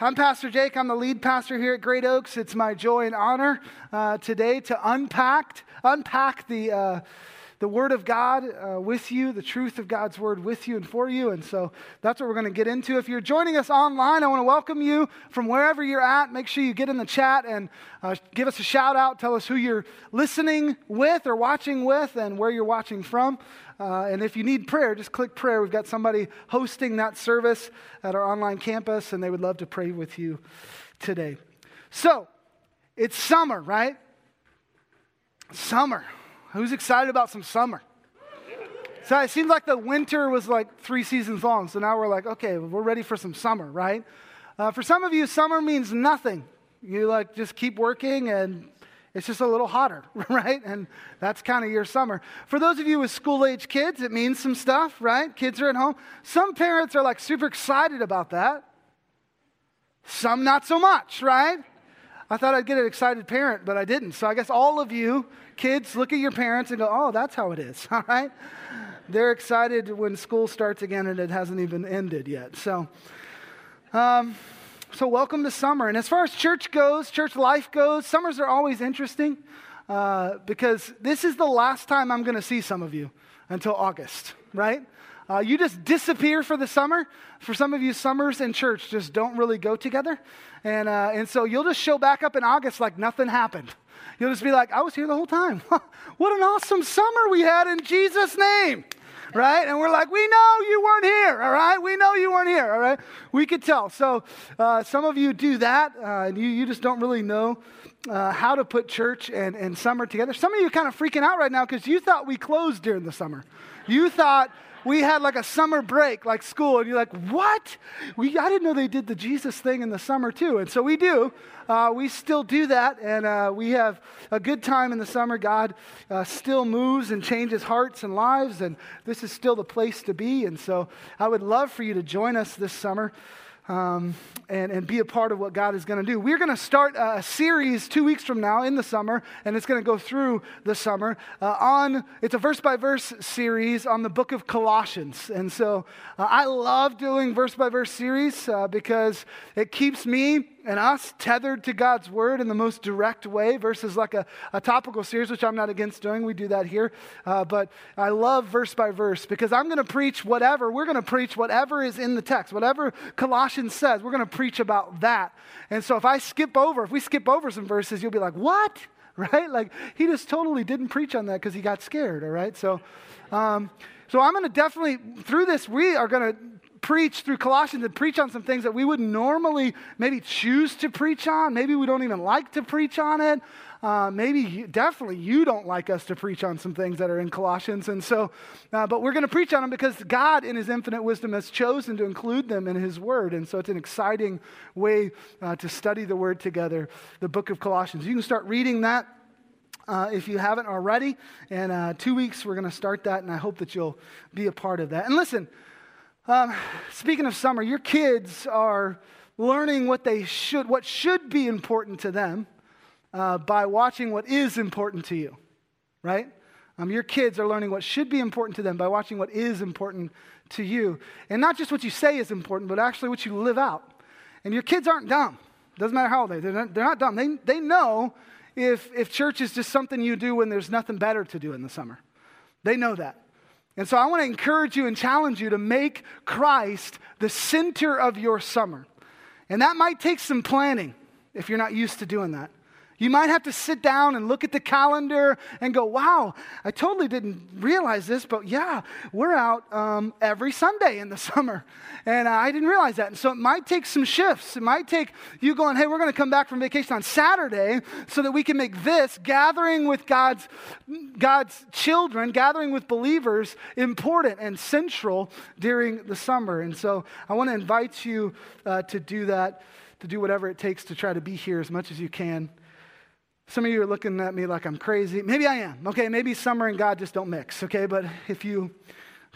I'm Pastor Jake. I'm the lead pastor here at Great Oaks. It's my joy and honor uh, today to unpack, unpack the, uh, the Word of God uh, with you, the truth of God's Word with you and for you. And so that's what we're going to get into. If you're joining us online, I want to welcome you from wherever you're at. Make sure you get in the chat and uh, give us a shout out. Tell us who you're listening with or watching with and where you're watching from. Uh, and if you need prayer, just click prayer. We've got somebody hosting that service at our online campus, and they would love to pray with you today. So, it's summer, right? Summer. Who's excited about some summer? So it seems like the winter was like three seasons long. So now we're like, okay, we're ready for some summer, right? Uh, for some of you, summer means nothing. You like just keep working and it's just a little hotter, right? And that's kind of your summer. For those of you with school age kids, it means some stuff, right? Kids are at home. Some parents are like super excited about that. Some not so much, right? I thought I'd get an excited parent, but I didn't. So I guess all of you kids look at your parents and go, oh, that's how it is, all right? They're excited when school starts again and it hasn't even ended yet. So, um, so, welcome to summer. And as far as church goes, church life goes, summers are always interesting uh, because this is the last time I'm going to see some of you until August, right? Uh, you just disappear for the summer. For some of you, summers and church just don't really go together. And, uh, and so you'll just show back up in August like nothing happened. You'll just be like, I was here the whole time. what an awesome summer we had in Jesus' name right? And we're like, we know you weren't here, all right? We know you weren't here, all right? We could tell. So uh, some of you do that, uh, and you, you just don't really know uh, how to put church and, and summer together. Some of you are kind of freaking out right now because you thought we closed during the summer. You thought we had like a summer break, like school, and you're like, what? We, I didn't know they did the Jesus thing in the summer too. And so we do. Uh, we still do that, and uh, we have a good time in the summer. God uh, still moves and changes hearts and lives, and this is still the place to be. And so I would love for you to join us this summer um, and, and be a part of what God is going to do. We're going to start a series two weeks from now in the summer, and it's going to go through the summer uh, on, it's a verse by verse series on the book of Colossians. And so uh, I love doing verse by verse series uh, because it keeps me and us tethered to God's word in the most direct way versus like a, a topical series, which I'm not against doing. We do that here. Uh, but I love verse by verse because I'm going to preach whatever. We're going to preach whatever is in the text, whatever Colossians says. We're going to preach about that. And so if I skip over, if we skip over some verses, you'll be like, what? Right? Like he just totally didn't preach on that because he got scared. All right. So, um, so I'm going to definitely, through this, we are going to preach through Colossians and preach on some things that we would normally maybe choose to preach on. Maybe we don't even like to preach on it. Uh, maybe you, definitely you don't like us to preach on some things that are in Colossians. And so, uh, but we're going to preach on them because God, in His infinite wisdom, has chosen to include them in His Word. And so it's an exciting way uh, to study the Word together, the book of Colossians. You can start reading that. Uh, if you haven't already. And uh, two weeks, we're going to start that, and I hope that you'll be a part of that. And listen, um, speaking of summer, your kids are learning what they should, what should be important to them uh, by watching what is important to you, right? Um, your kids are learning what should be important to them by watching what is important to you. And not just what you say is important, but actually what you live out. And your kids aren't dumb. Doesn't matter how old they are. They're not, they're not dumb. They, they know if, if church is just something you do when there's nothing better to do in the summer. They know that. And so I want to encourage you and challenge you to make Christ the center of your summer. And that might take some planning if you're not used to doing that. You might have to sit down and look at the calendar and go, wow, I totally didn't realize this, but yeah, we're out um, every Sunday in the summer. And I didn't realize that. And so it might take some shifts. It might take you going, hey, we're going to come back from vacation on Saturday so that we can make this gathering with God's, God's children, gathering with believers, important and central during the summer. And so I want to invite you uh, to do that, to do whatever it takes to try to be here as much as you can. Some of you are looking at me like I'm crazy. Maybe I am. Okay, maybe summer and God just don't mix. Okay, but if you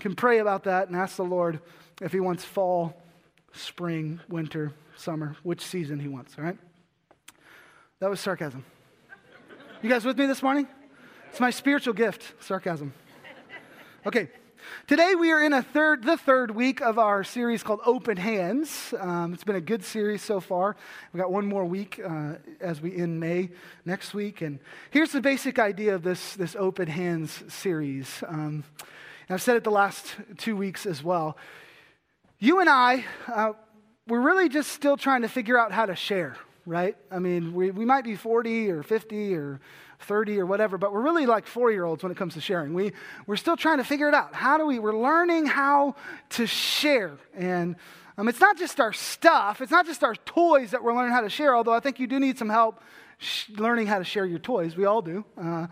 can pray about that and ask the Lord if He wants fall, spring, winter, summer, which season He wants, all right? That was sarcasm. You guys with me this morning? It's my spiritual gift, sarcasm. Okay, Today we are in a third, the third week of our series called Open Hands. Um, it's been a good series so far. We've got one more week uh, as we end May next week, and here's the basic idea of this this Open Hands series. Um, I've said it the last two weeks as well. You and I, uh, we're really just still trying to figure out how to share, right? I mean, we, we might be 40 or 50 or 30 or whatever, but we're really like four year olds when it comes to sharing. We, we're still trying to figure it out. How do we, we're learning how to share. And um, it's not just our stuff, it's not just our toys that we're learning how to share, although I think you do need some help sh- learning how to share your toys. We all do. Uh,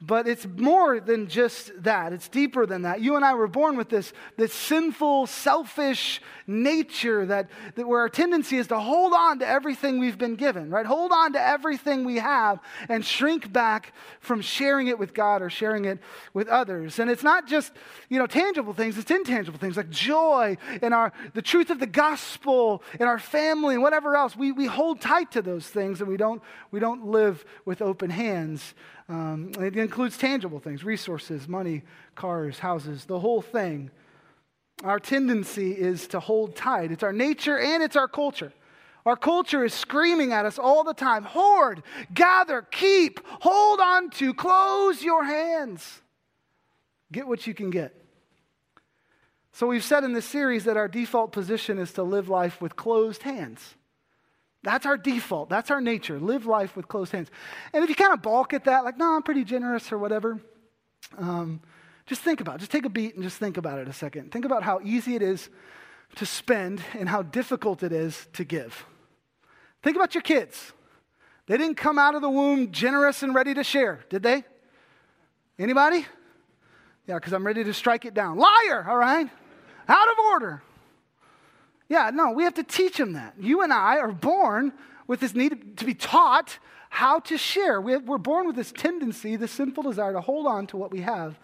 but it's more than just that. It's deeper than that. You and I were born with this, this sinful, selfish nature that, that where our tendency is to hold on to everything we've been given, right? Hold on to everything we have and shrink back from sharing it with God or sharing it with others. And it's not just, you know, tangible things, it's intangible things like joy and our the truth of the gospel and our family and whatever else. We, we hold tight to those things and we don't, we don't live with open hands. Um, includes tangible things resources, money, cars, houses, the whole thing. Our tendency is to hold tight. It's our nature and it's our culture. Our culture is screaming at us all the time hoard, gather, keep, hold on to, close your hands. Get what you can get. So, we've said in this series that our default position is to live life with closed hands. That's our default. That's our nature. Live life with closed hands. And if you kind of balk at that, like, no, I'm pretty generous or whatever, um, just think about it. Just take a beat and just think about it a second. Think about how easy it is to spend and how difficult it is to give. Think about your kids. They didn't come out of the womb generous and ready to share, did they? Anybody? Yeah, because I'm ready to strike it down. Liar, all right? Out of order. Yeah, no, we have to teach them that. You and I are born with this need to be taught how to share. We're born with this tendency, this sinful desire to hold on to what we have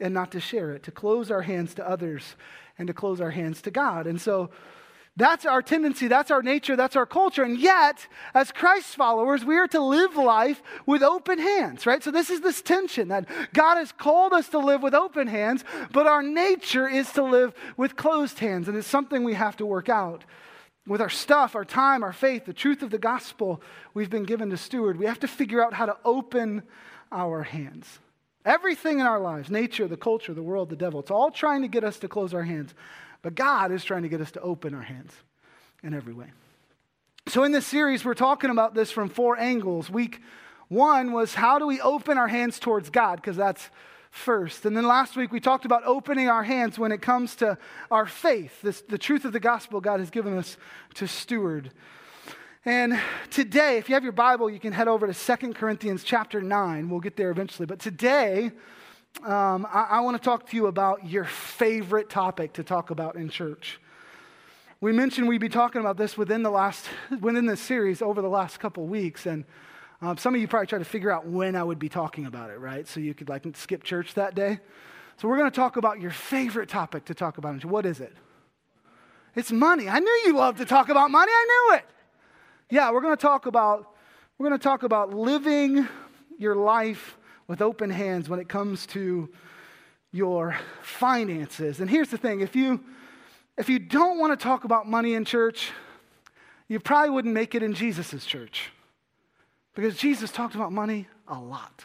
and not to share it, to close our hands to others and to close our hands to God. And so that's our tendency, that's our nature, that's our culture. And yet, as Christ followers, we are to live life with open hands, right? So, this is this tension that God has called us to live with open hands, but our nature is to live with closed hands. And it's something we have to work out. With our stuff, our time, our faith, the truth of the gospel we've been given to steward, we have to figure out how to open our hands. Everything in our lives, nature, the culture, the world, the devil, it's all trying to get us to close our hands. But God is trying to get us to open our hands in every way. So, in this series, we're talking about this from four angles. Week one was how do we open our hands towards God? Because that's first. And then last week, we talked about opening our hands when it comes to our faith, this, the truth of the gospel God has given us to steward. And today, if you have your Bible, you can head over to Second Corinthians chapter 9. We'll get there eventually. But today, um, I, I want to talk to you about your favorite topic to talk about in church. We mentioned we'd be talking about this within the last, within this series over the last couple weeks, and um, some of you probably tried to figure out when I would be talking about it, right? So you could like skip church that day. So we're going to talk about your favorite topic to talk about. What is it? It's money. I knew you loved to talk about money. I knew it. Yeah, we're going to talk about we're going to talk about living your life with open hands when it comes to your finances. And here's the thing if you, if you don't want to talk about money in church, you probably wouldn't make it in Jesus' church because Jesus talked about money a lot.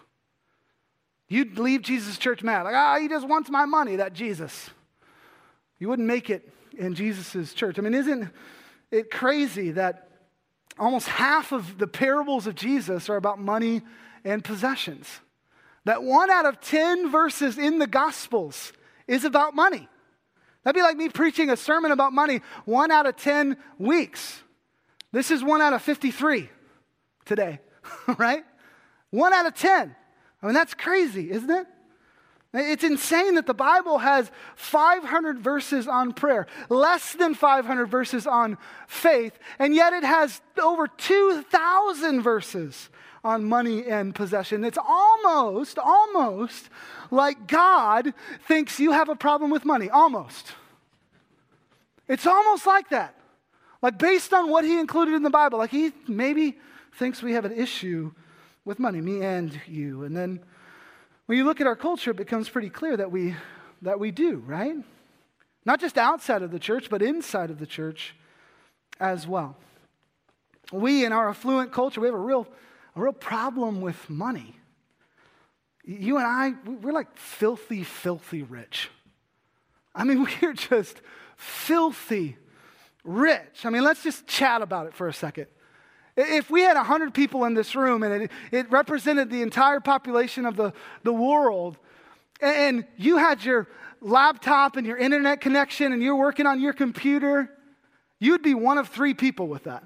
You'd leave Jesus' church mad, like, ah, he just wants my money, that Jesus. You wouldn't make it in Jesus' church. I mean, isn't it crazy that almost half of the parables of Jesus are about money and possessions? That one out of 10 verses in the Gospels is about money. That'd be like me preaching a sermon about money one out of 10 weeks. This is one out of 53 today, right? One out of 10. I mean, that's crazy, isn't it? It's insane that the Bible has 500 verses on prayer, less than 500 verses on faith, and yet it has over 2,000 verses on money and possession. It's almost, almost like God thinks you have a problem with money. Almost. It's almost like that. Like based on what he included in the Bible, like he maybe thinks we have an issue with money, me and you. And then when you look at our culture, it becomes pretty clear that we, that we do, right? Not just outside of the church, but inside of the church as well. We, in our affluent culture, we have a real, a real problem with money. You and I, we're like filthy, filthy rich. I mean, we're just filthy rich. I mean, let's just chat about it for a second. If we had 100 people in this room and it, it represented the entire population of the, the world, and you had your laptop and your internet connection and you're working on your computer, you'd be one of three people with that.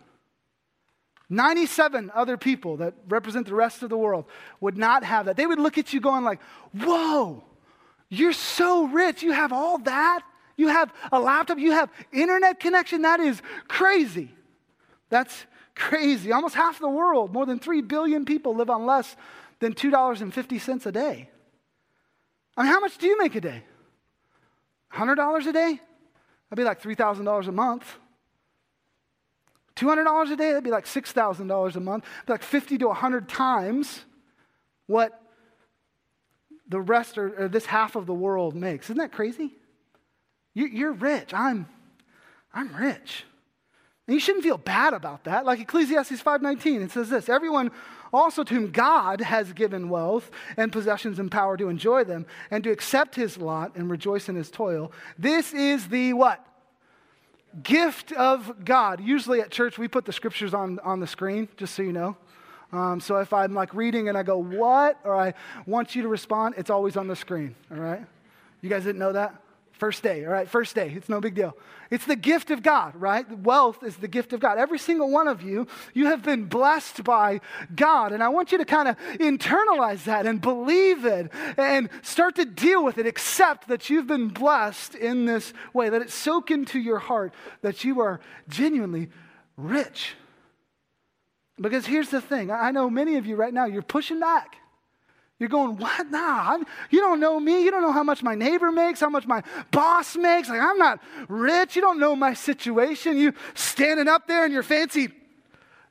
97 other people that represent the rest of the world would not have that. They would look at you going like, "Whoa, you're so rich. You have all that? You have a laptop, you have internet connection. That is crazy." That's crazy. Almost half the world, more than 3 billion people live on less than $2.50 a day. I mean, how much do you make a day? $100 a day? That'd be like $3,000 a month. $200 a day, that'd be like $6,000 a month. Like 50 to 100 times what the rest or, or, this half of the world makes. Isn't that crazy? You, you're rich. I'm, I'm rich. And you shouldn't feel bad about that. Like Ecclesiastes 5:19, it says this, everyone also to whom God has given wealth and possessions and power to enjoy them and to accept his lot and rejoice in his toil. This is the what? Gift of God. Usually at church we put the scriptures on, on the screen, just so you know. Um, so if I'm like reading and I go, what? Or I want you to respond, it's always on the screen, all right? You guys didn't know that? First day, all right? First day. It's no big deal. It's the gift of God, right? Wealth is the gift of God. Every single one of you, you have been blessed by God. And I want you to kind of internalize that and believe it and start to deal with it. Accept that you've been blessed in this way, that it soak into your heart that you are genuinely rich. Because here's the thing I know many of you right now, you're pushing back. You're going, what? Nah, you don't know me. You don't know how much my neighbor makes, how much my boss makes. Like, I'm not rich. You don't know my situation. You standing up there in your fancy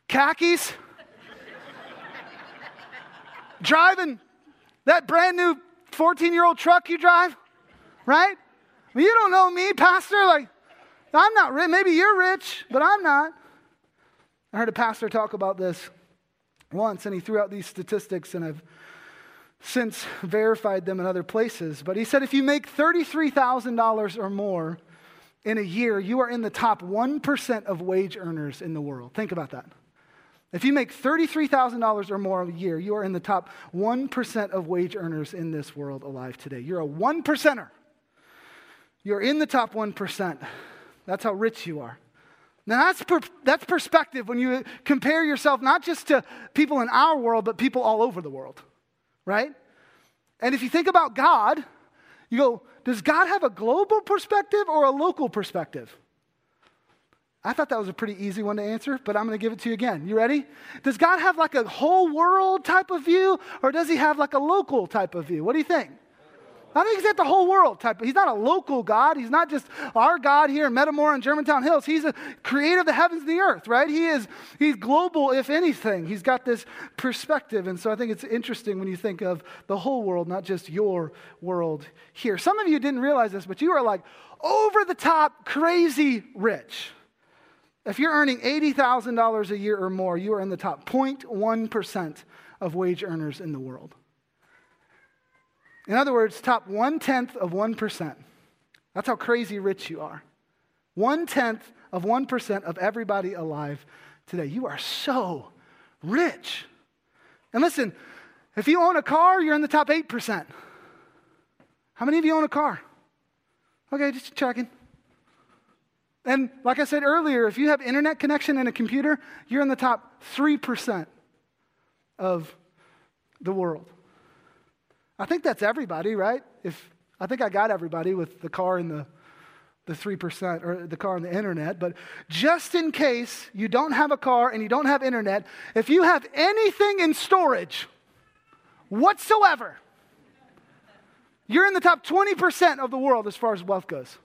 khakis, driving that brand new 14 year old truck you drive, right? you don't know me, Pastor. Like, I'm not rich. Maybe you're rich, but I'm not. I heard a pastor talk about this once, and he threw out these statistics, and I've since verified them in other places. But he said if you make $33,000 or more in a year, you are in the top 1% of wage earners in the world. Think about that. If you make $33,000 or more a year, you are in the top 1% of wage earners in this world alive today. You're a one percenter. You're in the top 1%. That's how rich you are. Now, that's, per, that's perspective when you compare yourself not just to people in our world, but people all over the world right? And if you think about God, you go, does God have a global perspective or a local perspective? I thought that was a pretty easy one to answer, but I'm going to give it to you again. You ready? Does God have like a whole world type of view, or does he have like a local type of view? What do you think? I think he's got the whole world type. He's not a local God. He's not just our God here in Metamora and Germantown Hills. He's a creator of the heavens and the earth, right? He is he's global, if anything. He's got this perspective. And so I think it's interesting when you think of the whole world, not just your world here. Some of you didn't realize this, but you are like over the top, crazy rich. If you're earning $80,000 a year or more, you are in the top 0.1% of wage earners in the world. In other words, top one tenth of 1%. That's how crazy rich you are. One tenth of 1% of everybody alive today. You are so rich. And listen, if you own a car, you're in the top 8%. How many of you own a car? Okay, just checking. And like I said earlier, if you have internet connection and a computer, you're in the top 3% of the world. I think that's everybody, right? If I think I got everybody with the car and the the 3% or the car and the internet, but just in case you don't have a car and you don't have internet, if you have anything in storage whatsoever, you're in the top 20% of the world as far as wealth goes.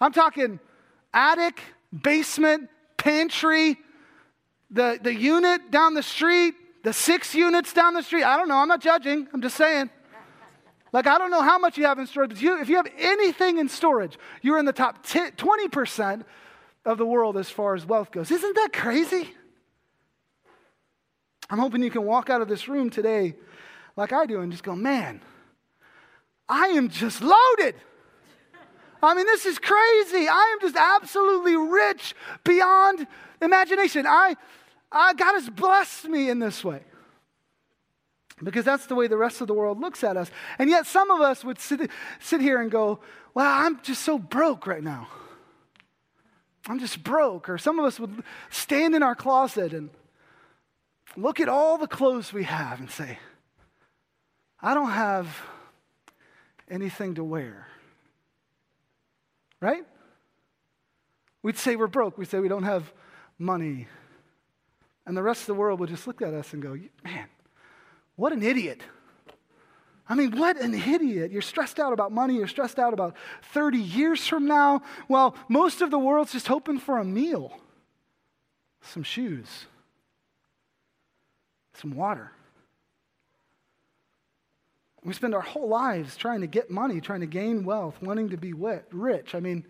I'm talking attic, basement, pantry, the, the unit down the street, the six units down the street. I don't know, I'm not judging, I'm just saying. Like, I don't know how much you have in storage, but you, if you have anything in storage, you're in the top 10, 20% of the world as far as wealth goes. Isn't that crazy? I'm hoping you can walk out of this room today like I do and just go, man, I am just loaded. I mean, this is crazy. I am just absolutely rich beyond imagination. I, I, God has blessed me in this way. Because that's the way the rest of the world looks at us. And yet, some of us would sit, sit here and go, Well, I'm just so broke right now. I'm just broke. Or some of us would stand in our closet and look at all the clothes we have and say, I don't have anything to wear. Right? We'd say we're broke. We'd say we don't have money. And the rest of the world would just look at us and go, man, what an idiot. I mean, what an idiot. You're stressed out about money. You're stressed out about 30 years from now. Well, most of the world's just hoping for a meal, some shoes, some water. We spend our whole lives trying to get money, trying to gain wealth, wanting to be rich. I mean,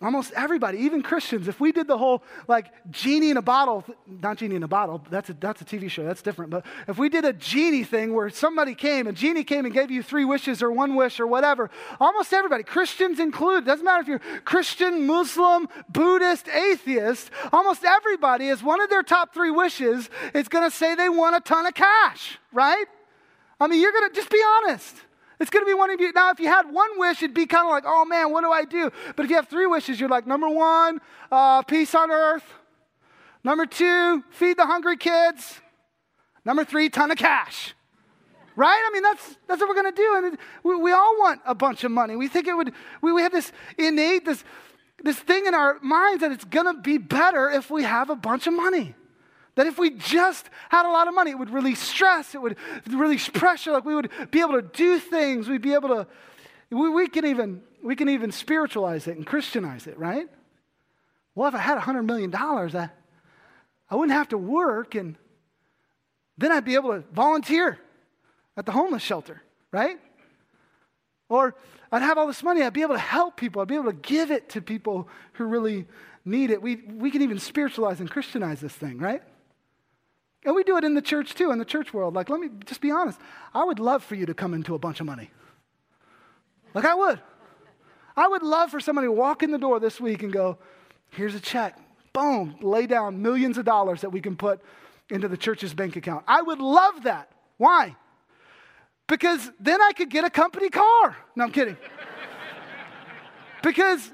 Almost everybody, even Christians, if we did the whole like genie in a bottle, not genie in a bottle, that's a, that's a TV show, that's different. But if we did a genie thing where somebody came, a genie came and gave you three wishes or one wish or whatever, almost everybody, Christians included, doesn't matter if you're Christian, Muslim, Buddhist, atheist, almost everybody, as one of their top three wishes, is to say they want a ton of cash, right? I mean, you're to just be honest. It's going to be one of you. Now, if you had one wish, it'd be kind of like, oh man, what do I do? But if you have three wishes, you're like, number one, uh, peace on earth. Number two, feed the hungry kids. Number three, ton of cash. Right? I mean, that's, that's what we're going to do. And we, we all want a bunch of money. We think it would, we, we have this innate, this, this thing in our minds that it's going to be better if we have a bunch of money. That if we just had a lot of money, it would release stress, it would release pressure, like we would be able to do things, we'd be able to, we, we can even, we can even spiritualize it and Christianize it, right? Well, if I had $100 million, I, I wouldn't have to work and then I'd be able to volunteer at the homeless shelter, right? Or I'd have all this money, I'd be able to help people, I'd be able to give it to people who really need it. We, we can even spiritualize and Christianize this thing, right? And we do it in the church too, in the church world. Like, let me just be honest. I would love for you to come into a bunch of money. Like, I would. I would love for somebody to walk in the door this week and go, here's a check. Boom, lay down millions of dollars that we can put into the church's bank account. I would love that. Why? Because then I could get a company car. No, I'm kidding. because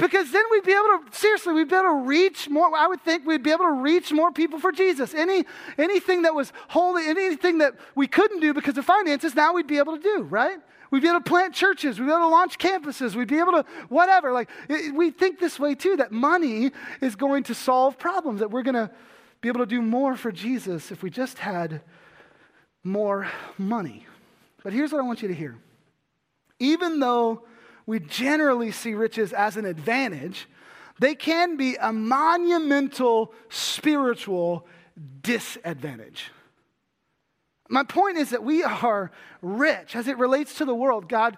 because then we'd be able to, seriously, we'd be able to reach more. I would think we'd be able to reach more people for Jesus. Any, anything that was holy, anything that we couldn't do because of finances, now we'd be able to do, right? We'd be able to plant churches. We'd be able to launch campuses. We'd be able to, whatever. Like, it, we think this way too that money is going to solve problems, that we're going to be able to do more for Jesus if we just had more money. But here's what I want you to hear. Even though we generally see riches as an advantage, they can be a monumental spiritual disadvantage. My point is that we are rich as it relates to the world. God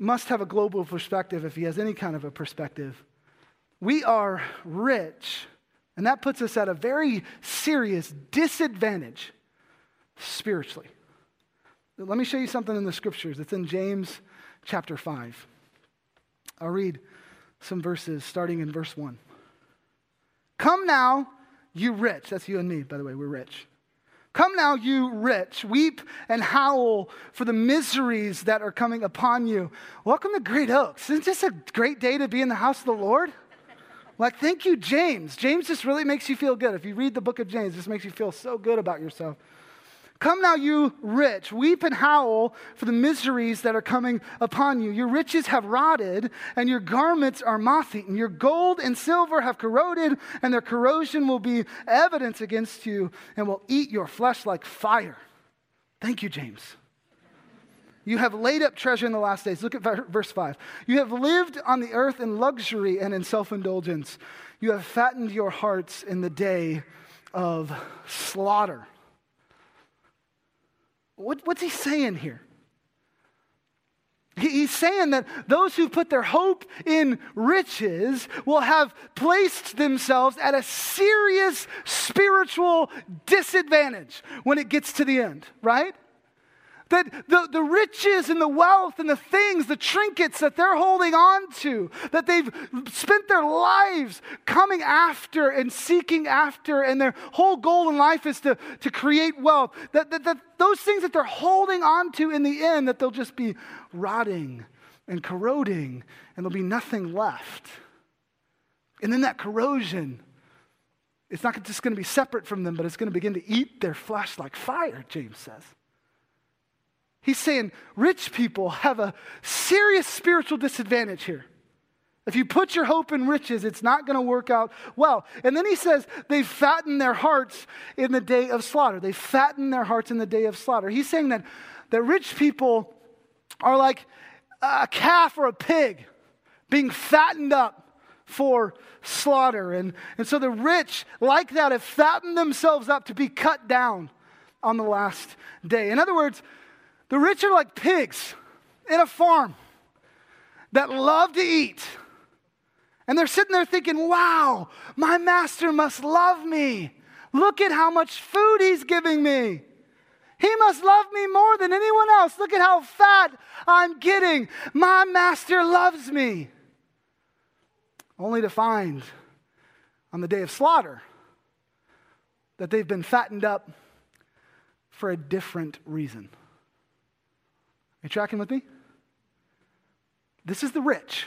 must have a global perspective if he has any kind of a perspective. We are rich, and that puts us at a very serious disadvantage spiritually. Let me show you something in the scriptures. It's in James chapter 5. I'll read some verses starting in verse 1. Come now, you rich. That's you and me, by the way, we're rich. Come now, you rich, weep and howl for the miseries that are coming upon you. Welcome to Great Oaks. Isn't this a great day to be in the house of the Lord? Like, thank you, James. James just really makes you feel good. If you read the book of James, this makes you feel so good about yourself. Come now, you rich, weep and howl for the miseries that are coming upon you. Your riches have rotted, and your garments are moth eaten. Your gold and silver have corroded, and their corrosion will be evidence against you and will eat your flesh like fire. Thank you, James. You have laid up treasure in the last days. Look at verse 5. You have lived on the earth in luxury and in self indulgence. You have fattened your hearts in the day of slaughter. What, what's he saying here? He's saying that those who put their hope in riches will have placed themselves at a serious spiritual disadvantage when it gets to the end, right? That the, the riches and the wealth and the things, the trinkets that they're holding on to, that they've spent their lives coming after and seeking after, and their whole goal in life is to, to create wealth, that, that, that those things that they're holding on to in the end, that they'll just be rotting and corroding, and there'll be nothing left. And then that corrosion, it's not just going to be separate from them, but it's going to begin to eat their flesh like fire, James says. He's saying rich people have a serious spiritual disadvantage here. If you put your hope in riches, it's not going to work out well. And then he says they fatten their hearts in the day of slaughter. They fatten their hearts in the day of slaughter. He's saying that, that rich people are like a calf or a pig being fattened up for slaughter. And, and so the rich, like that, have fattened themselves up to be cut down on the last day. In other words, the rich are like pigs in a farm that love to eat. And they're sitting there thinking, wow, my master must love me. Look at how much food he's giving me. He must love me more than anyone else. Look at how fat I'm getting. My master loves me. Only to find on the day of slaughter that they've been fattened up for a different reason. You tracking with me? This is the rich,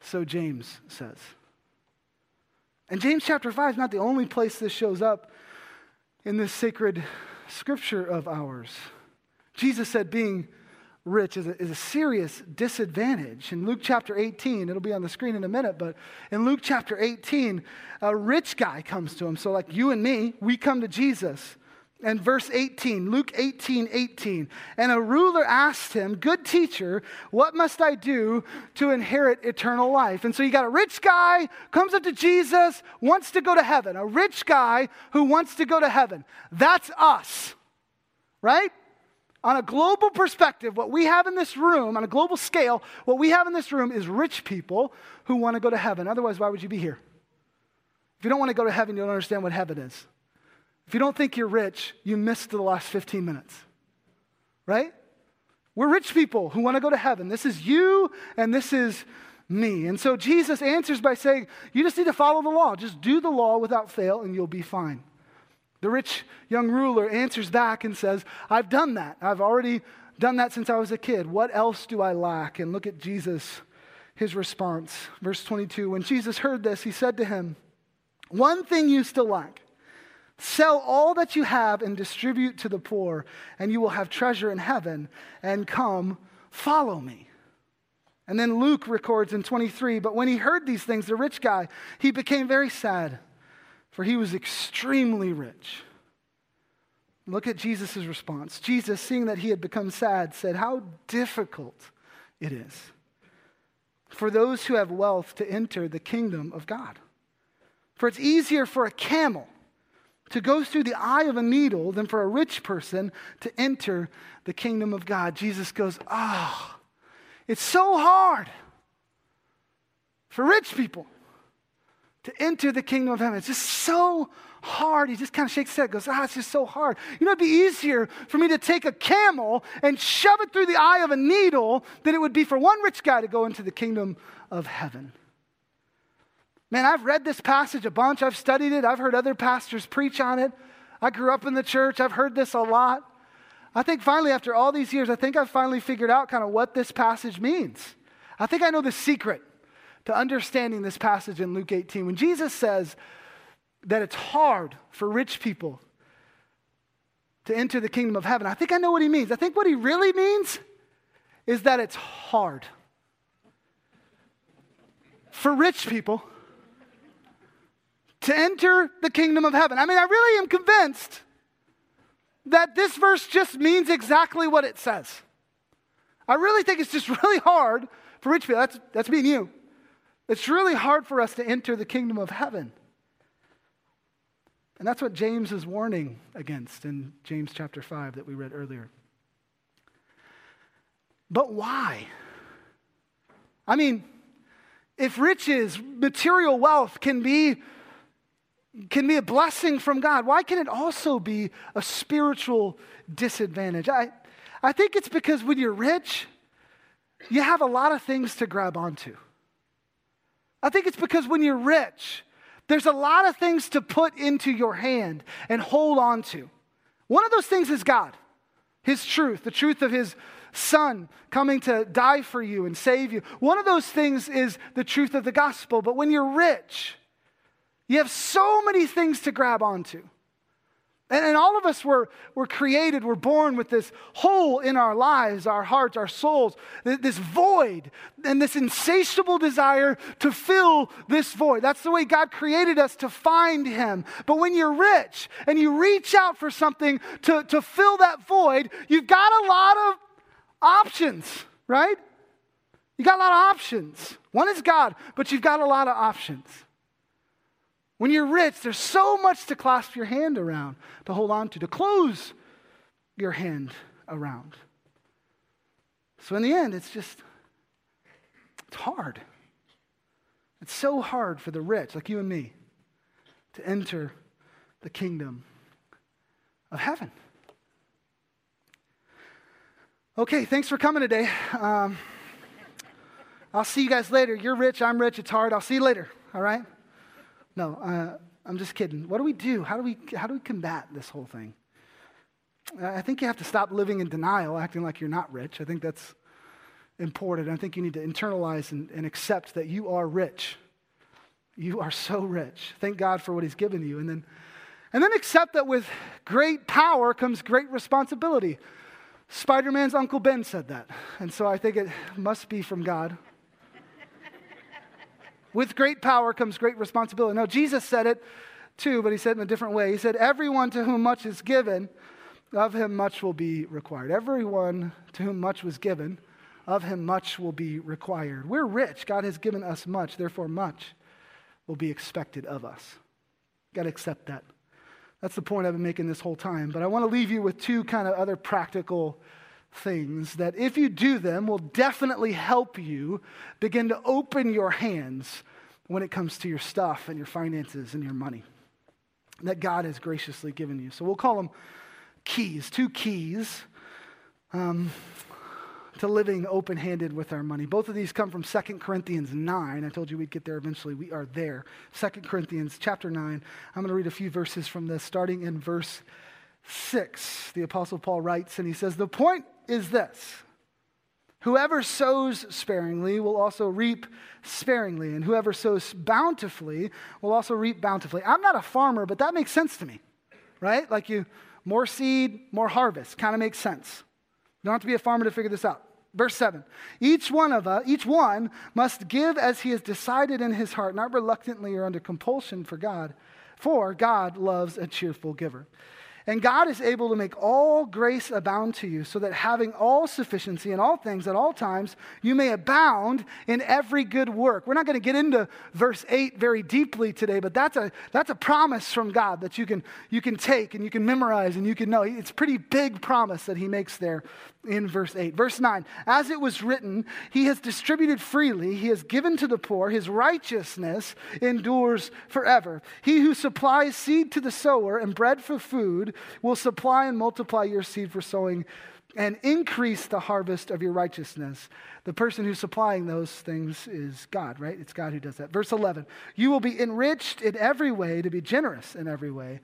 so James says. And James chapter 5 is not the only place this shows up in this sacred scripture of ours. Jesus said being rich is a, is a, serious disadvantage. In Luke chapter 18, it'll be on the screen in a minute, but in Luke chapter 18, a rich guy comes to him. So, like you and me, we come to Jesus and verse 18, Luke 18, 18. And a ruler asked him, Good teacher, what must I do to inherit eternal life? And so you got a rich guy, comes up to Jesus, wants to go to heaven. A rich guy who wants to go to heaven. That's us, right? On a global perspective, what we have in this room, on a global scale, what we have in this room is rich people who want to go to heaven. Otherwise, why would you be here? If you don't want to go to heaven, you don't understand what heaven is. If you don't think you're rich, you missed the last 15 minutes, right? We're rich people who want to go to heaven. This is you and this is me. And so Jesus answers by saying, You just need to follow the law. Just do the law without fail and you'll be fine. The rich young ruler answers back and says, I've done that. I've already done that since I was a kid. What else do I lack? And look at Jesus, his response. Verse 22 When Jesus heard this, he said to him, One thing you still lack. Sell all that you have and distribute to the poor, and you will have treasure in heaven. And come, follow me. And then Luke records in 23 But when he heard these things, the rich guy, he became very sad, for he was extremely rich. Look at Jesus' response. Jesus, seeing that he had become sad, said, How difficult it is for those who have wealth to enter the kingdom of God. For it's easier for a camel to go through the eye of a needle than for a rich person to enter the kingdom of God. Jesus goes, oh, it's so hard for rich people to enter the kingdom of heaven. It's just so hard. He just kind of shakes his head, goes, Ah, it's just so hard. You know, it'd be easier for me to take a camel and shove it through the eye of a needle than it would be for one rich guy to go into the kingdom of heaven. Man, I've read this passage a bunch. I've studied it. I've heard other pastors preach on it. I grew up in the church. I've heard this a lot. I think finally, after all these years, I think I've finally figured out kind of what this passage means. I think I know the secret to understanding this passage in Luke 18. When Jesus says that it's hard for rich people to enter the kingdom of heaven, I think I know what he means. I think what he really means is that it's hard. For rich people, to enter the kingdom of heaven. I mean, I really am convinced that this verse just means exactly what it says. I really think it's just really hard for rich people. That's, that's me and you. It's really hard for us to enter the kingdom of heaven. And that's what James is warning against in James chapter 5 that we read earlier. But why? I mean, if riches, material wealth can be can be a blessing from God, why can it also be a spiritual disadvantage? I, I think it's because when you're rich, you have a lot of things to grab onto. I think it's because when you're rich, there's a lot of things to put into your hand and hold on to. One of those things is God, His truth, the truth of His Son coming to die for you and save you. One of those things is the truth of the gospel. But when you're rich, you have so many things to grab onto. And, and all of us were, were created, we're born with this hole in our lives, our hearts, our souls, this void, and this insatiable desire to fill this void. That's the way God created us to find Him. But when you're rich and you reach out for something to, to fill that void, you've got a lot of options, right? You got a lot of options. One is God, but you've got a lot of options. When you're rich, there's so much to clasp your hand around, to hold on to, to close your hand around. So in the end, it's just, it's hard. It's so hard for the rich, like you and me, to enter the kingdom of heaven. Okay, thanks for coming today. Um, I'll see you guys later. You're rich, I'm rich, it's hard. I'll see you later, all right? No, uh, I'm just kidding. What do we do? How do we, how do we combat this whole thing? I think you have to stop living in denial, acting like you're not rich. I think that's important. I think you need to internalize and, and accept that you are rich. You are so rich. Thank God for what He's given you. And then, and then accept that with great power comes great responsibility. Spider Man's Uncle Ben said that. And so I think it must be from God. With great power comes great responsibility. Now, Jesus said it too, but he said it in a different way. He said, Everyone to whom much is given, of him much will be required. Everyone to whom much was given, of him much will be required. We're rich. God has given us much, therefore, much will be expected of us. Got to accept that. That's the point I've been making this whole time. But I want to leave you with two kind of other practical things that, if you do them, will definitely help you begin to open your hands when it comes to your stuff and your finances and your money that God has graciously given you. So we'll call them keys, two keys um, to living open handed with our money. Both of these come from 2 Corinthians 9. I told you we'd get there eventually. We are there. 2 Corinthians chapter 9. I'm going to read a few verses from this, starting in verse 6. The Apostle Paul writes, and he says, The point is this Whoever sows sparingly will also reap sparingly, and whoever sows bountifully will also reap bountifully. I'm not a farmer, but that makes sense to me, right? Like you, more seed, more harvest, kind of makes sense. You don't have to be a farmer to figure this out. Verse 7 Each one of us, each one must give as he has decided in his heart, not reluctantly or under compulsion for God, for God loves a cheerful giver. And God is able to make all grace abound to you, so that having all sufficiency in all things at all times, you may abound in every good work. We're not going to get into verse 8 very deeply today, but that's a, that's a promise from God that you can, you can take and you can memorize and you can know. It's pretty big promise that he makes there in verse 8. Verse 9 As it was written, He has distributed freely, He has given to the poor, His righteousness endures forever. He who supplies seed to the sower and bread for food will supply and multiply your seed for sowing and increase the harvest of your righteousness. The person who's supplying those things is God, right? It's God who does that. Verse 11 You will be enriched in every way to be generous in every way,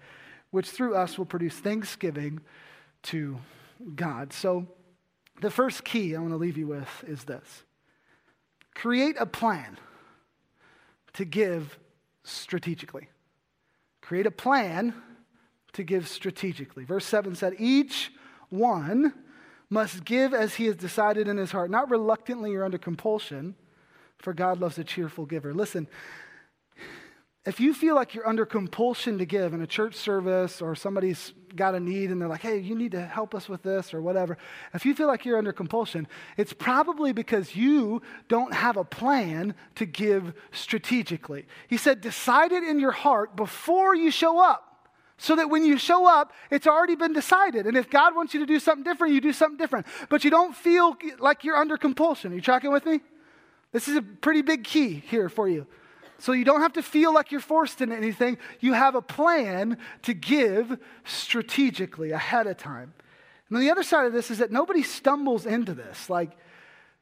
which through us will produce thanksgiving to God. So, the first key I want to leave you with is this create a plan to give strategically. Create a plan to give strategically. Verse 7 said, Each one must give as he has decided in his heart, not reluctantly or under compulsion, for God loves a cheerful giver. Listen, if you feel like you're under compulsion to give in a church service or somebody's got a need and they're like, hey, you need to help us with this or whatever, if you feel like you're under compulsion, it's probably because you don't have a plan to give strategically. He said, decide it in your heart before you show up. so that when you show up, it's already been decided. And if God wants you to do something different, you do something different. But you don't feel like you're under compulsion. Are you tracking with me? This is a pretty big key here for you. So you don't have to feel like you're forced into anything. You have a plan to give strategically ahead of time. And then the other side of this is that nobody stumbles into this. Like,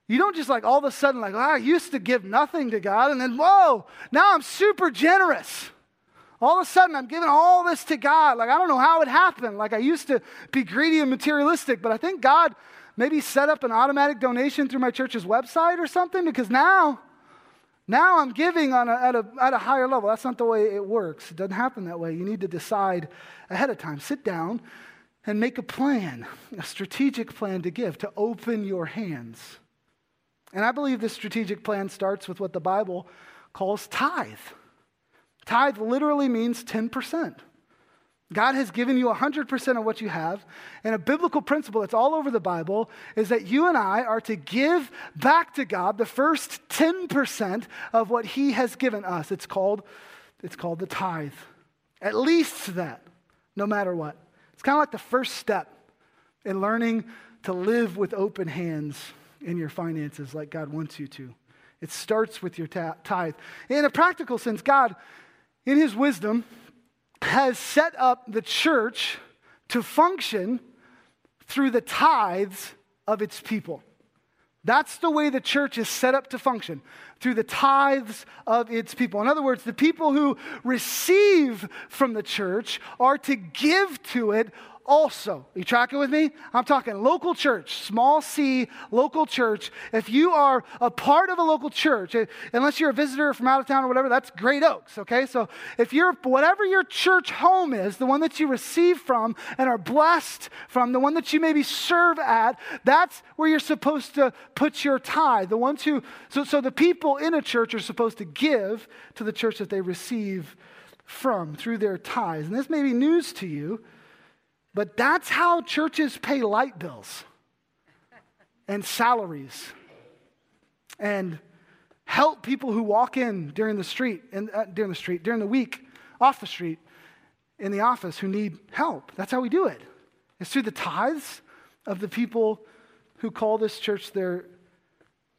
you don't just like all of a sudden, like, oh, I used to give nothing to God, and then, whoa, now I'm super generous. All of a sudden, I'm giving all this to God. Like, I don't know how it happened. Like, I used to be greedy and materialistic, but I think God maybe set up an automatic donation through my church's website or something because now, now I'm giving on a, at, a, at a higher level. That's not the way it works. It doesn't happen that way. You need to decide ahead of time. Sit down and make a plan, a strategic plan to give, to open your hands. And I believe this strategic plan starts with what the Bible calls tithe. Tithe literally means 10%. God has given you 100% of what you have. And a biblical principle that's all over the Bible is that you and I are to give back to God the first 10% of what He has given us. It's called, it's called the tithe. At least that, no matter what. It's kind of like the first step in learning to live with open hands in your finances like God wants you to. It starts with your tithe. In a practical sense, God in his wisdom, has set up the church to function through the tithes of its people. That's the way the church is set up to function through the tithes of its people. In other words, the people who receive from the church are to give to it also. You tracking with me? I'm talking local church, small c, local church. If you are a part of a local church, eh, unless you're a visitor from out of town or whatever, that's Great Oaks, okay? So if you're, whatever your church home is, the one that you receive from and are blessed from, the one that you maybe serve at, that's where you're supposed to put your tithe. The ones who, so, so the people in a church are supposed to give to the church that they receive from through their tithes. And this may be news to you. But that's how churches pay light bills and salaries and help people who walk in during the street, in, uh, during the street, during the week, off the street, in the office who need help. That's how we do it. It's through the tithes of the people who call this church their,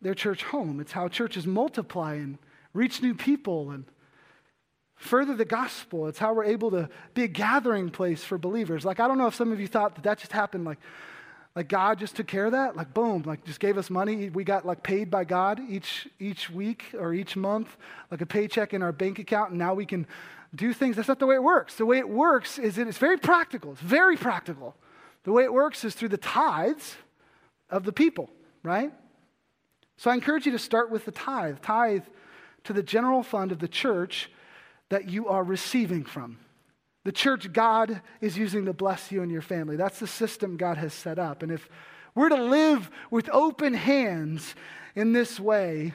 their church home. It's how churches multiply and reach new people and further the gospel. It's how we're able to be a gathering place for believers. Like, I don't know if some of you thought that that just happened, like, like God just took care of that. Like, boom, like just gave us money. We got like paid by God each, each week or each month, like a paycheck in our bank account, and now we can do things. That's not the way it works. The way it works is it's very practical. It's very practical. The way it works is through the tithes of the people, right? So I encourage you to start with the tithe. Tithe to the general fund of the church that you are receiving from. The church God is using to bless you and your family. That's the system God has set up. And if we're to live with open hands in this way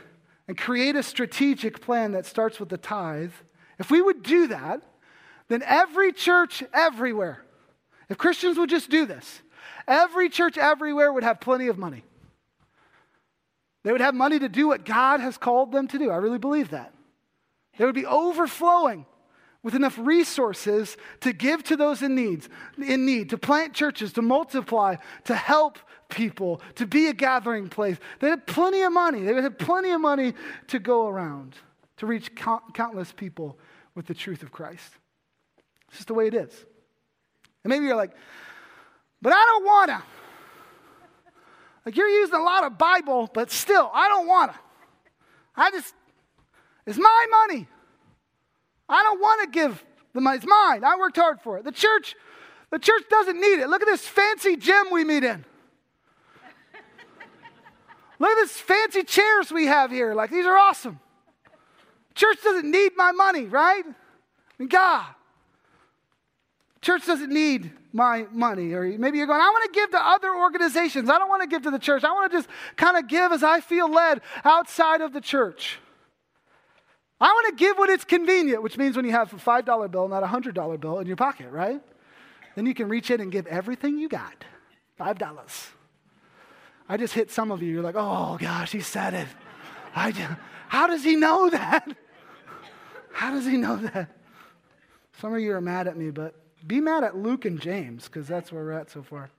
and create a strategic plan that starts with the tithe, if we would do that, then every church everywhere, if Christians would just do this, every church everywhere would have plenty of money. They would have money to do what God has called them to do. I really believe that. They would be overflowing with enough resources to give to those in needs, in need, to plant churches, to multiply, to help people, to be a gathering place. They had plenty of money. They had plenty of money to go around to reach count, countless people with the truth of Christ. It's just the way it is. And maybe you're like, but I don't want to. Like you're using a lot of Bible, but still, I don't want to. I just, it's my money. I don't want to give the money. It's mine. I worked hard for it. The church, the church doesn't need it. Look at this fancy gym we meet in. Look at this fancy chairs we have here. Like these are awesome. Church doesn't need my money, right? God. Church doesn't need my money. Or maybe you're going, I want to give to other organizations. I don't want to give to the church. I want to just kind of give as I feel led outside of the church. I want to give when it's convenient, which means when you have a $5 bill, not a $100 bill in your pocket, right? Then you can reach in and give everything you got $5. I just hit some of you. You're like, oh gosh, he said it. I just, how does he know that? How does he know that? Some of you are mad at me, but Be mad at Luke and James, because that's where we're at so far.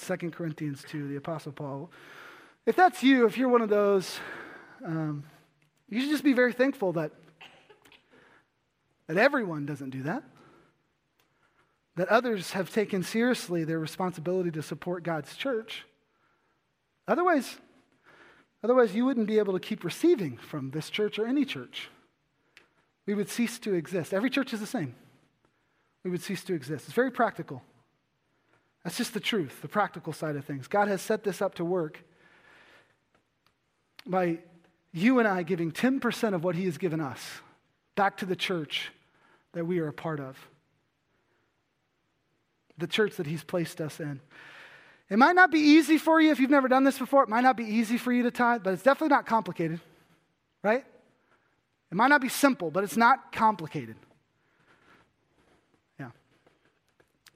2 Corinthians 2, the Apostle Paul. If that's you, if you're one of those, um, you should just be very thankful that, that everyone doesn't do that. That others have taken seriously their responsibility to support God's church. Otherwise, otherwise you wouldn't be able to keep receiving from this church or any church. We would cease to exist. Every church is the same. We would cease to exist. It's very practical. That's just the truth, the practical side of things. God has set this up to work by you and I giving 10% of what He has given us back to the church that we are a part of, the church that He's placed us in. It might not be easy for you if you've never done this before. It might not be easy for you to tithe, but it's definitely not complicated, right? It might not be simple, but it's not complicated. Yeah.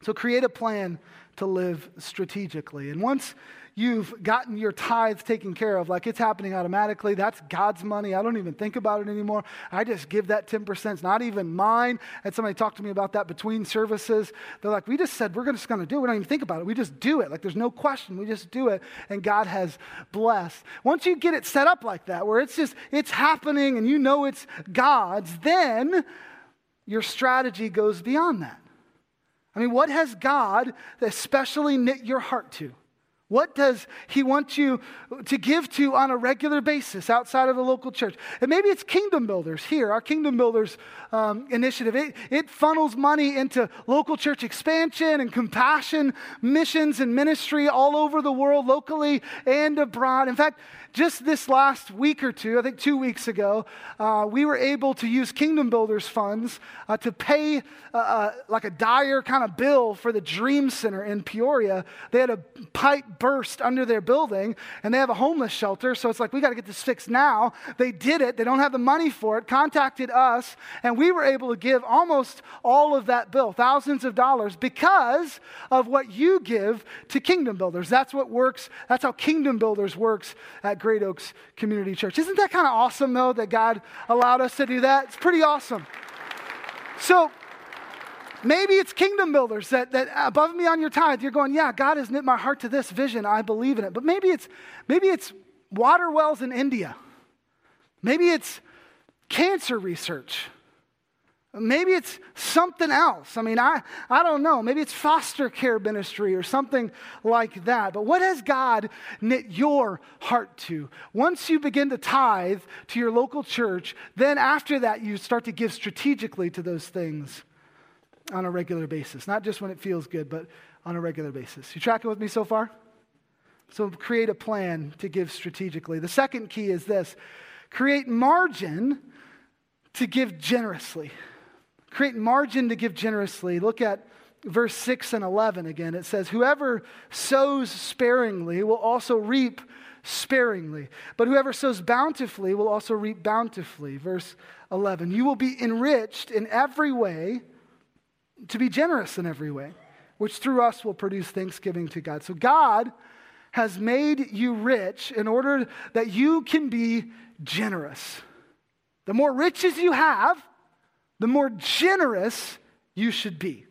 So create a plan to live strategically. And once you've gotten your tithes taken care of, like it's happening automatically, that's God's money. I don't even think about it anymore. I just give that 10%. It's not even mine. And somebody talked to me about that between services. They're like, we just said we're just going to do it. We don't even think about it. We just do it. Like there's no question. We just do it. And God has blessed. Once you get it set up like that, where it's just, it's happening and you know it's God's, then your strategy goes beyond that. I mean, what has God especially knit your heart to? What does he want you to give to on a regular basis outside of the local church? And maybe it's Kingdom Builders here, our Kingdom Builders um, initiative. It, it funnels money into local church expansion and compassion missions and ministry all over the world, locally and abroad. In fact, just this last week or two, I think two weeks ago, uh, we were able to use Kingdom Builders funds uh, to pay uh, uh, like a dire kind of bill for the Dream Center in Peoria. They had a pipe burst under their building and they have a homeless shelter. So it's like, we got to get this fixed now. They did it. They don't have the money for it, contacted us, and we were able to give almost all of that bill, thousands of dollars, because of what you give to Kingdom Builders. That's what works. That's how Kingdom Builders works at Great Oaks Community Church. Isn't that kind of awesome, though, that God allowed us to do that? It's pretty awesome. So, Maybe it's kingdom builders that, that above me on your tithe, you're going, yeah, God has knit my heart to this vision. I believe in it. But maybe it's maybe it's water wells in India. Maybe it's cancer research. Maybe it's something else. I mean, I, I don't know. Maybe it's foster care ministry or something like that. But what has God knit your heart to? Once you begin to tithe to your local church, then after that, you start to give strategically to those things on a regular basis. Not just when it feels good, but on a regular basis. You tracking with me so far? So create a plan to give strategically. The second key is this create margin to give generously. Create margin to give generously. Look at verse 6 and 11 again. It says, Whoever sows sparingly will also reap sparingly, but whoever sows bountifully will also reap bountifully. Verse 11. You will be enriched in every way to be generous in every way, which through us will produce thanksgiving to God. So God has made you rich in order that you can be generous. The more riches you have, the more generous you should be.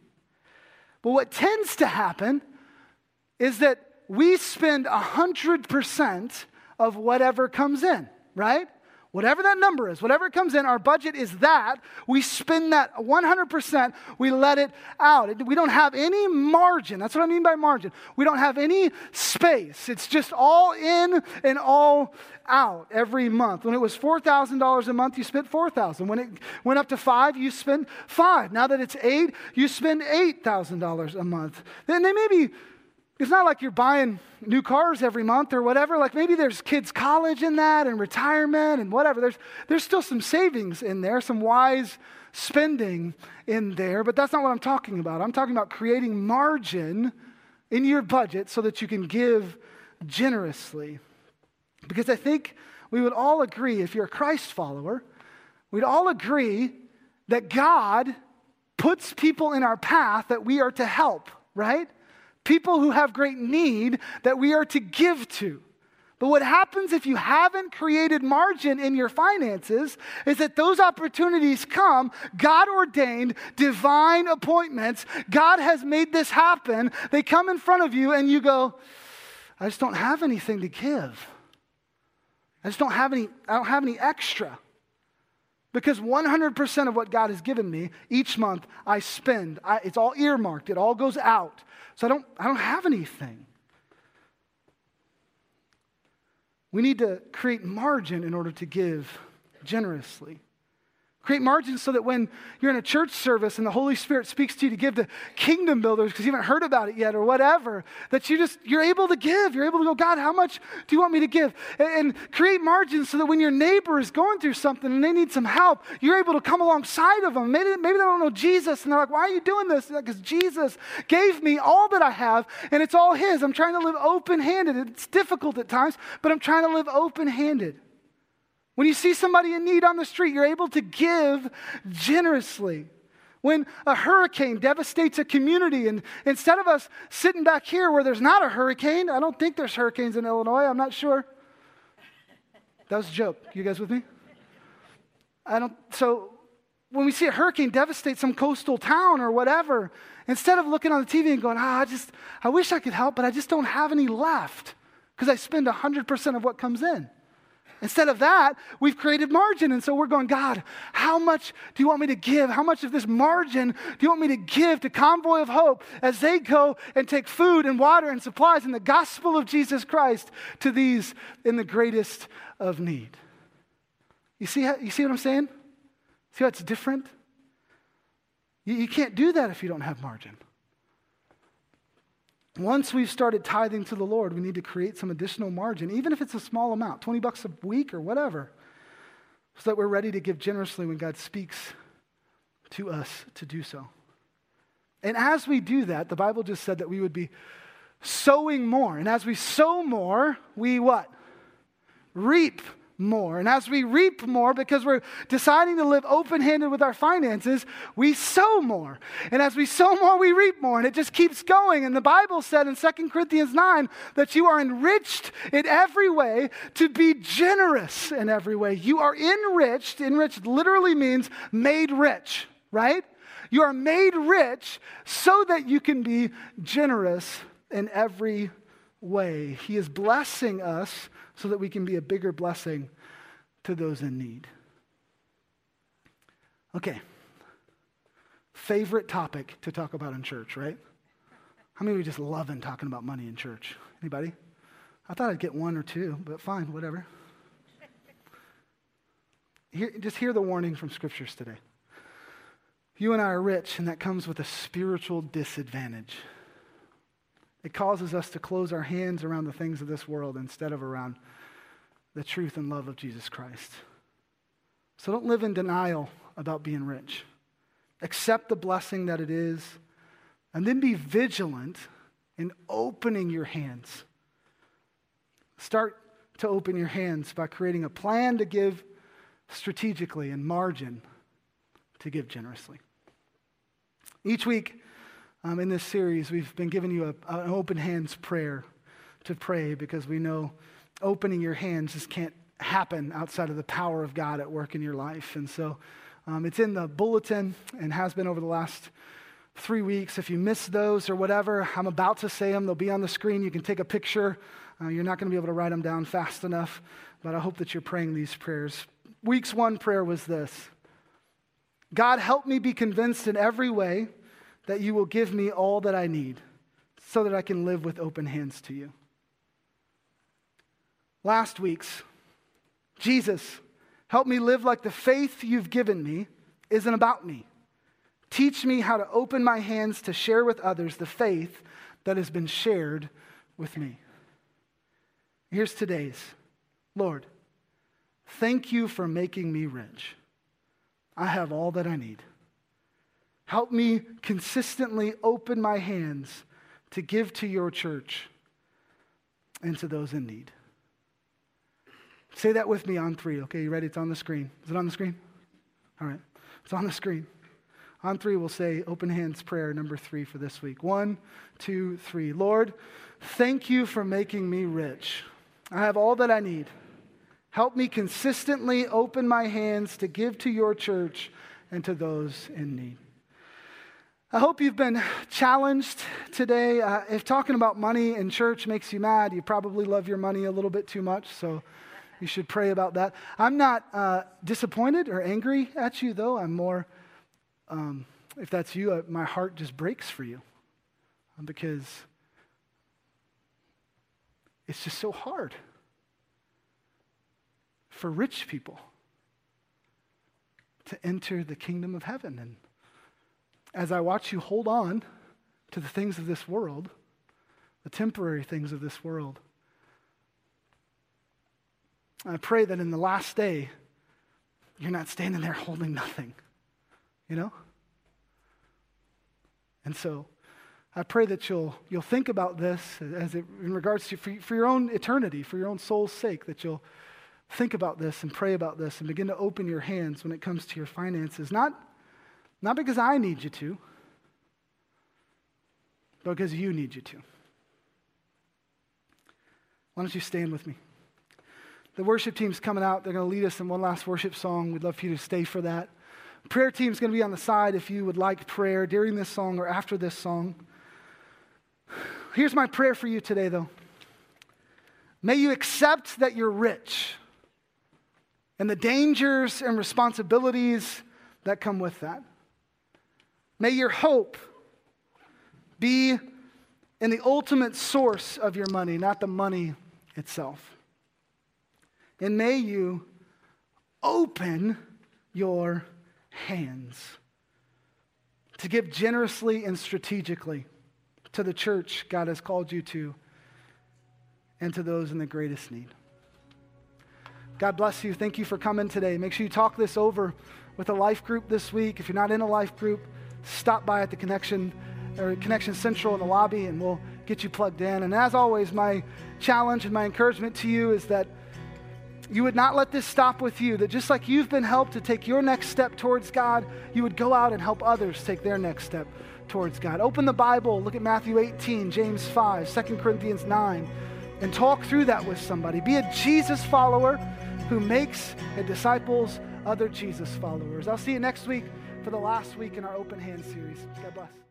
But what tends to happen is that we spend 100% of whatever comes in, right? Whatever that number is, whatever comes in, our budget is that. We spend that 100%, we let it out. We don't have any margin. That's what I mean by margin. We don't have any space. It's just all in and all out every month. When it was $4,000 a month, you spent 4000 When it went up to 5, you spend 5 Now that it's 8, you spend $8,000 a month. Then they maybe it's not like you're buying new cars every month or whatever. Like maybe there's kids' college in that and retirement and whatever. There's, there's still some savings in there, some wise spending in there, but that's not what I'm talking about. I'm talking about creating margin in your budget so that you can give generously. Because I think we would all agree, if you're a Christ follower, we'd all agree that God puts people in our path that we are to help, right? People who have great need that we are to give to. But what happens if you haven't created margin in your finances is that those opportunities come, God ordained, divine appointments. God has made this happen. They come in front of you, and you go, I just don't have anything to give. I just don't have any, I don't have any extra. Because 100% of what God has given me each month, I spend. I, it's all earmarked, it all goes out. So I don't, I don't have anything. We need to create margin in order to give generously. Create margins so that when you're in a church service and the Holy Spirit speaks to you to give to kingdom builders because you haven't heard about it yet or whatever, that you just you're able to give. You're able to go, God, how much do you want me to give? And, and create margins so that when your neighbor is going through something and they need some help, you're able to come alongside of them. Maybe, maybe they don't know Jesus and they're like, why are you doing this? Because Jesus gave me all that I have and it's all His. I'm trying to live open handed. It's difficult at times, but I'm trying to live open handed. When you see somebody in need on the street, you're able to give generously. When a hurricane devastates a community, and instead of us sitting back here where there's not a hurricane, I don't think there's hurricanes in Illinois, I'm not sure. That was a joke. You guys with me? I don't, so when we see a hurricane devastate some coastal town or whatever, instead of looking on the TV and going, ah, I just, I wish I could help, but I just don't have any left because I spend 100% of what comes in. Instead of that, we've created margin. And so we're going, God, how much do you want me to give? How much of this margin do you want me to give to Convoy of Hope as they go and take food and water and supplies and the gospel of Jesus Christ to these in the greatest of need? You see, how, you see what I'm saying? See how it's different? You, you can't do that if you don't have margin. Once we've started tithing to the Lord, we need to create some additional margin, even if it's a small amount 20 bucks a week or whatever, so that we're ready to give generously when God speaks to us to do so. And as we do that, the Bible just said that we would be sowing more. And as we sow more, we what? Reap more. And as we reap more, because we're deciding to live open handed with our finances, we sow more. And as we sow more, we reap more. And it just keeps going. And the Bible said in 2 Corinthians 9 that you are enriched in every way to be generous in every way. You are enriched. Enriched literally means made rich, right? You are made rich so that you can be generous in every way. He is blessing us so that we can be a bigger blessing to those in need. Okay. Favorite topic to talk about in church, right? How many of you just loving talking about money in church? Anybody? I thought I'd get one or two, but fine, whatever. Here, just hear the warning from scriptures today. You and I are rich, and that comes with a spiritual disadvantage. It causes us to close our hands around the things of this world instead of around the truth and love of Jesus Christ. So don't live in denial about being rich. Accept the blessing that it is, and then be vigilant in opening your hands. Start to open your hands by creating a plan to give strategically and margin to give generously. Each week, um, in this series, we've been giving you a, an open hands prayer to pray because we know opening your hands just can't happen outside of the power of God at work in your life. And so um, it's in the bulletin and has been over the last three weeks. If you missed those or whatever, I'm about to say them. They'll be on the screen. You can take a picture. Uh, you're not going to be able to write them down fast enough, but I hope that you're praying these prayers. Week's one prayer was this God, help me be convinced in every way that you will give me all that I need so that I can live with open hands to you. Last week's, Jesus, help me live like the faith you've given me isn't about me. Teach me how to open my hands to share with others the faith that has been shared with me. Here's today's Lord, thank you for making me rich. I have all that I need. Help me consistently open my hands to give to your church and to those in need. Say that with me on three. Okay, you ready? It's on the screen. Is it on the screen? All right, it's on the screen. On three, we'll say open hands prayer number three for this week. One, two, three. Lord, thank you for making me rich. I have all that I need. Help me consistently open my hands to give to your church and to those in need. I hope you've been challenged today. Uh, if talking about money in church makes you mad, you probably love your money a little bit too much, so you should pray about that. I'm not uh, disappointed or angry at you, though. I'm more, um, if that's you, uh, my heart just breaks for you because it's just so hard for rich people to enter the kingdom of heaven. And as I watch you hold on to the things of this world, the temporary things of this world, I pray that in the last day, you're not standing there holding nothing, you know? And so I pray that you'll, you'll think about this as it, in regards to for, for your own eternity, for your own soul's sake, that you'll think about this and pray about this and begin to open your hands when it comes to your finances. Not, not because I need you to, but because you need you to. Why don't you stand with me? The worship team's coming out. They're going to lead us in one last worship song. We'd love for you to stay for that. Prayer team's going to be on the side if you would like prayer during this song or after this song. Here's my prayer for you today, though. May you accept that you're rich and the dangers and responsibilities that come with that. May your hope be in the ultimate source of your money, not the money itself. And may you open your hands to give generously and strategically to the church God has called you to and to those in the greatest need. God bless you. Thank you for coming today. Make sure you talk this over with a life group this week. If you're not in a life group, stop by at the Connection or Connection Central in the lobby and we'll get you plugged in. And as always, my challenge and my encouragement to you is that you would not let this stop with you, that just like you've been helped to take your next step towards God, you would go out and help others take their next step towards God. Open the Bible, look at Matthew 18, James 5, 2 Corinthians 9, and talk through that with somebody. Be a Jesus follower who makes and disciples other Jesus followers. I'll see you next week for the last week in our Open Hand series. God bless.